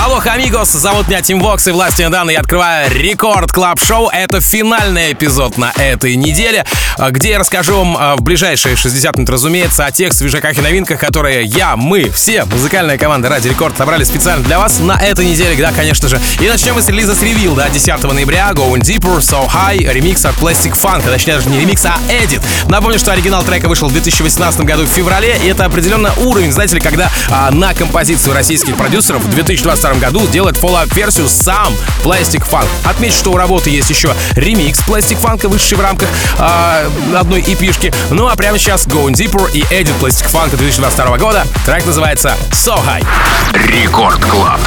Алло, амигос, зовут меня Тим Вокс и Власти Дан, я открываю Record Club Show. Это финальный эпизод на этой неделе, а, где я расскажу вам а, в ближайшие 60 минут, разумеется, о тех свежаках и новинках, которые я, мы, все, музыкальная команда Радио Рекорд собрали специально для вас на этой неделе, да, конечно же. И начнем мы с релиза с Revealed, да, 10 ноября, Going Deeper, So High, ремикс от Plastic Funk, а точнее даже не ремикс, а edit. Напомню, что оригинал трека вышел в 2018 году в феврале, и это определенно уровень, знаете ли, когда а, на композицию российских продюсеров в 2022 2022 году делает follow-up-версию сам Plastic Funk. Отмечу, что у работы есть еще ремикс Plastic Funk, вышедший в рамках э, одной эпишки. Ну а прямо сейчас Going Deeper и edit Plastic Funk 2022 года. Трек называется So High. Record Club.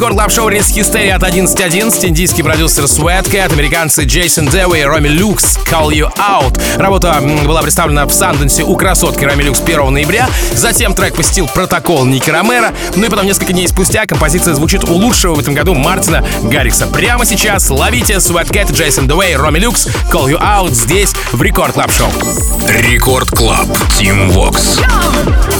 Record Club Show релиз Hysteria от 11.11. Индийский продюсер Sweatcat, американцы Джейсон Дэуи и Роми Люкс Call You Out. Работа была представлена в Санденсе у красотки Роми Люкс 1 ноября. Затем трек посетил протокол Ники Ромеро. Ну и потом несколько дней спустя композиция звучит у лучшего в этом году Мартина Гаррикса. Прямо сейчас ловите Sweatcat, Джейсон Дэуи, Роми Люкс Call You Out здесь в Record Club Show. Record Club. Тим Вокс. Fall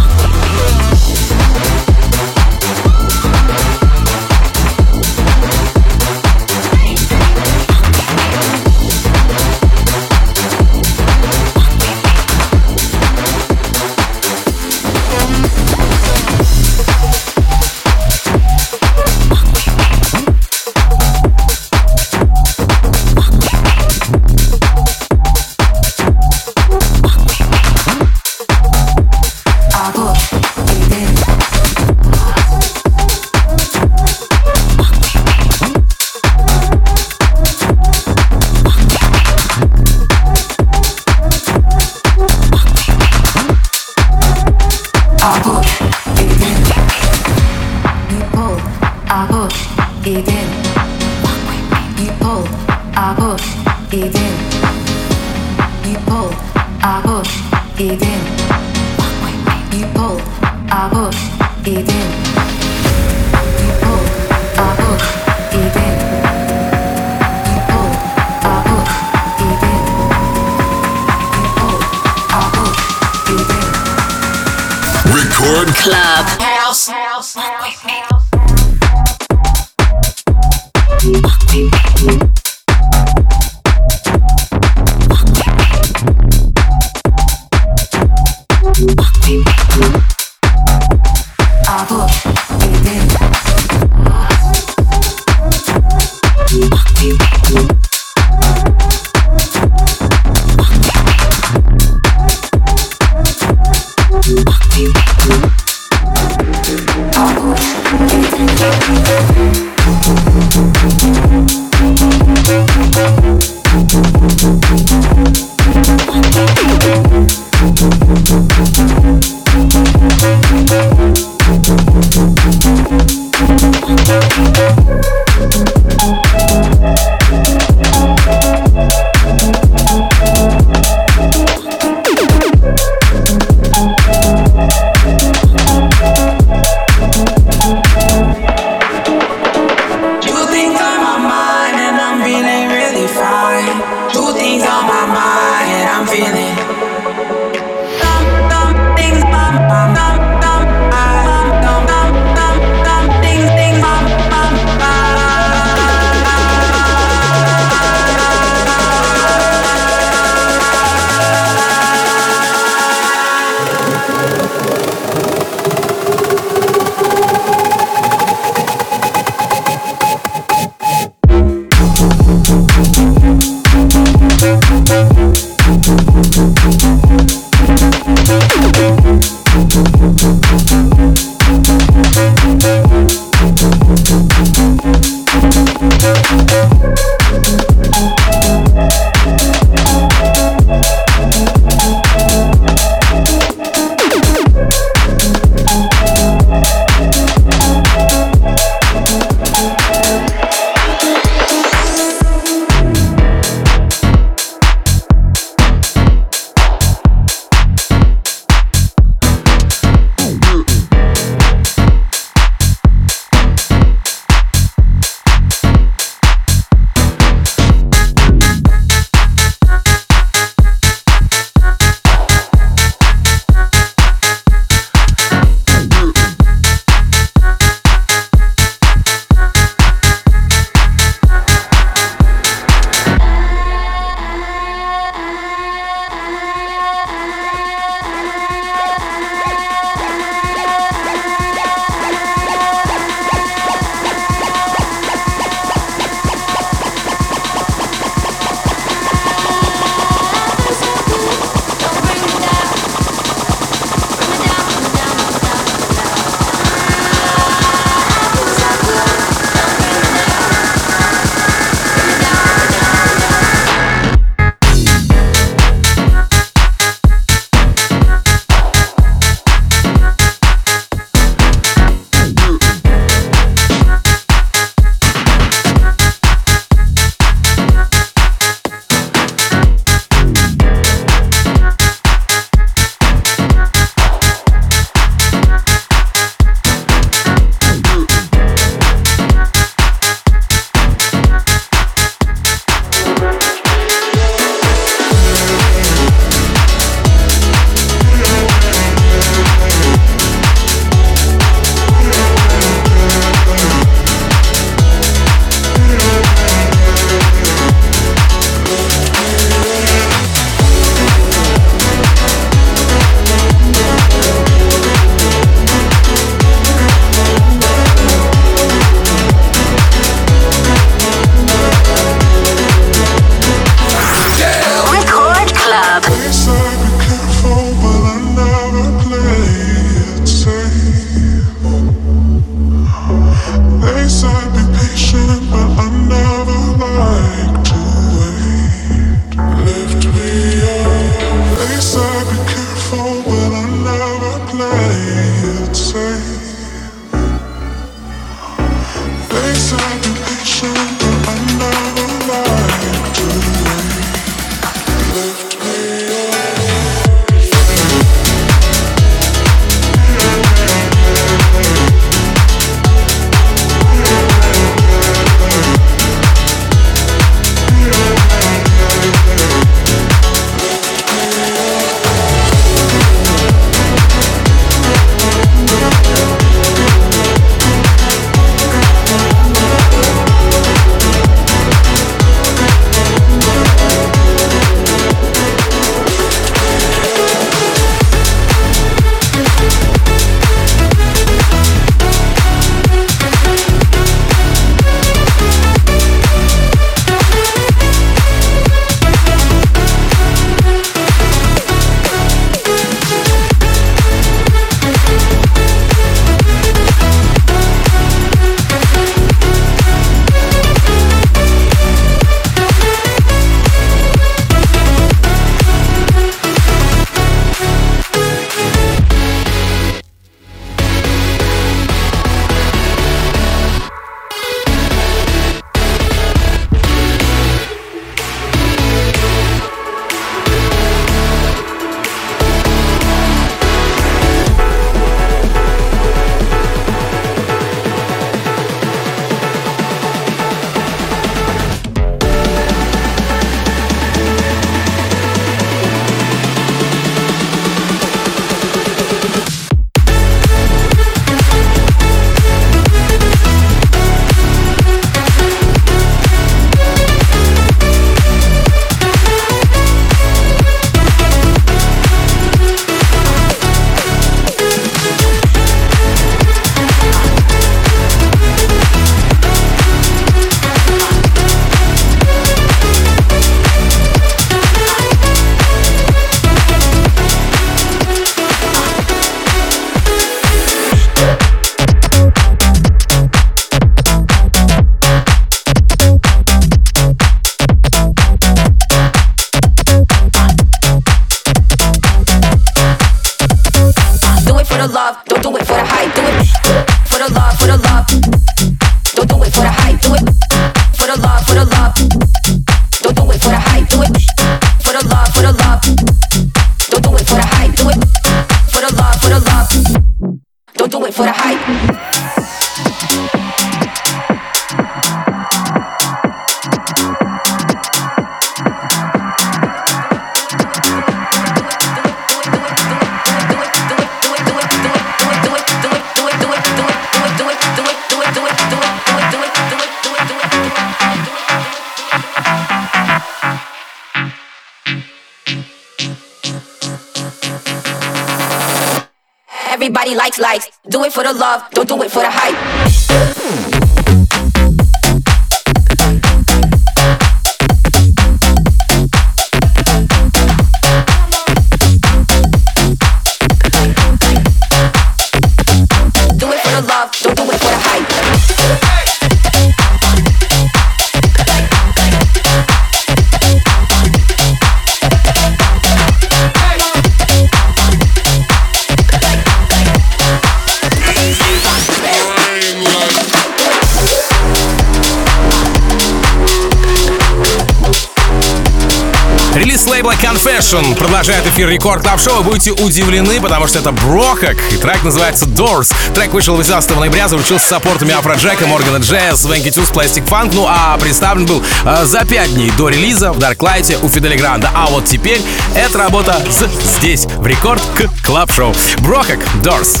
Confession продолжает эфир Record Club Show. Будете удивлены, потому что это Brohug, и трек называется Doors. Трек вышел 18 ноября, заручился саппортами Афроджека, Моргана Джесс, Венки Тюс, Plastic Funk, ну а представлен был э, за 5 дней до релиза в Дарклайте у Фидели Гранда. А вот теперь эта работа с- здесь, в Record к- Club Show. Brohug, Doors.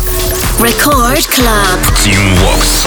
Record Club. Тим Вокс.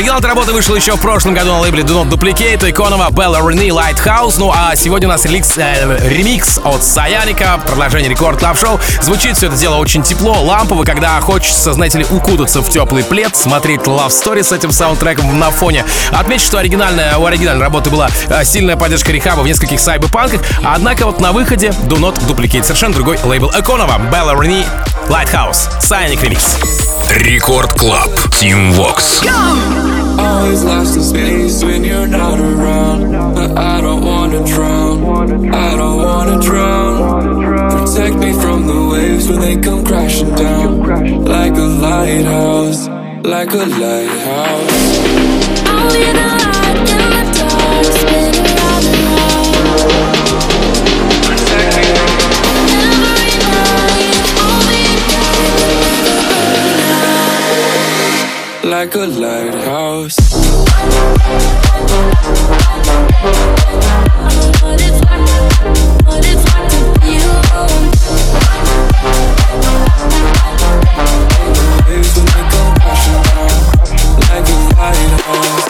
Оригинал этой работы вышел еще в прошлом году на лейбле Do Not Duplicate, Иконова, Bella Rene, Lighthouse. Ну а сегодня у нас реликс, э, ремикс от Саяника, продолжение рекорд клаб шоу Звучит все это дело очень тепло, лампово, когда хочется, знаете ли, укутаться в теплый плед, смотреть Love Story с этим саундтреком на фоне. Отмечу, что оригинальная, у оригинальной работы была э, сильная поддержка рехаба в нескольких сайберпанках, однако вот на выходе Do Not Duplicate совершенно другой лейбл Иконова, Bella Rene, Lighthouse, Саяник ремикс. Рекорд Клаб. Team Vox. Always lost in space when you're not around. But I don't wanna drown. I don't wanna drown. Protect me from the waves when they come crashing down. Like a lighthouse, like a lighthouse. I'll be the like a lighthouse. Like a lighthouse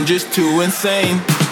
I'm just too insane.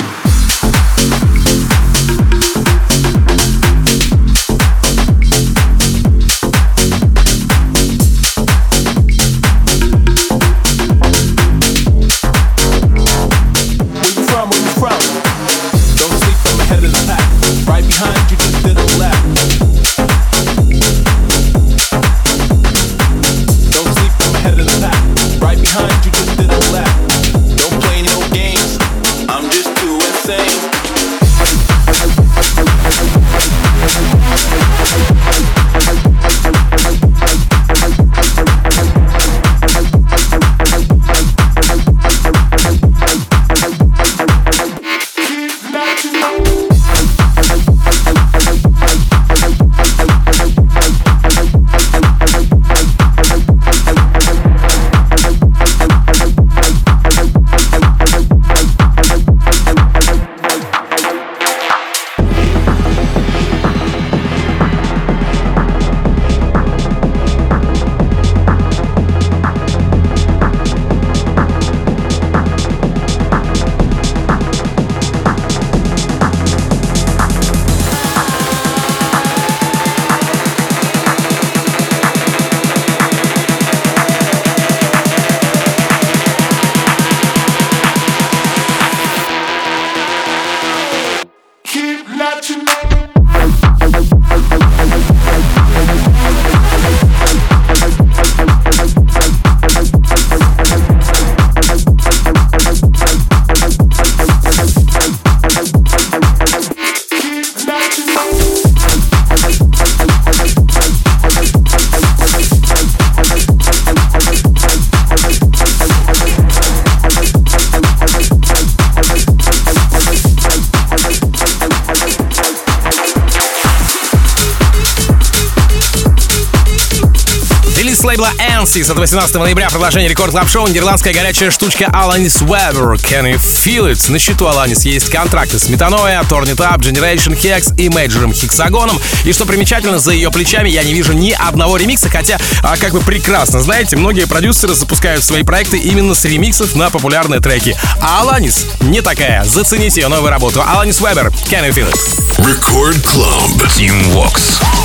Ansi с 18 ноября продолжение рекорд клаб шоу нидерландская горячая штучка Alanis Weber Can You Feel It? На счету Alanis есть контракты с Metanoia, Torn It Up, Generation Hex и Мейджором Хексагоном. И что примечательно, за ее плечами я не вижу ни одного ремикса, хотя а, как бы прекрасно, знаете, многие продюсеры запускают свои проекты именно с ремиксов на популярные треки. А Alanis не такая. Зацените ее новую работу. Alanis Weber Can You Feel It? Record Club. Team Vox.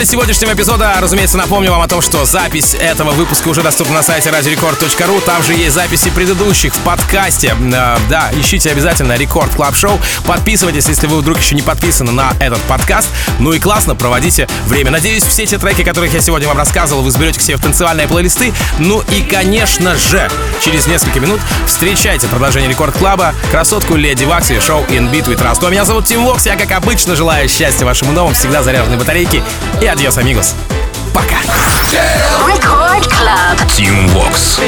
Финале сегодняшнего эпизода, разумеется, напомню вам о том, что запись этого выпуска уже доступна на сайте radiorecord.ru. Там же есть записи предыдущих в подкасте. Э, Да, ищите обязательно Record Club Show. Подписывайтесь, если вы вдруг еще не подписаны на этот подкаст. Ну и классно проводите время. Надеюсь, все те треки, которых я сегодня вам рассказывал, вы сберете к себе в танцевальные плейлисты. Ну и, конечно же, через несколько минут встречайте продолжение Record Club а, красотку Леди Вакси, шоу In Beat We Trust. Ну, а меня зовут Тим Вокс, я, как обычно, желаю счастья вашему дому, всегда заряженной батарейки. И адьос, амигос. Пока. Record Club. Team Vox.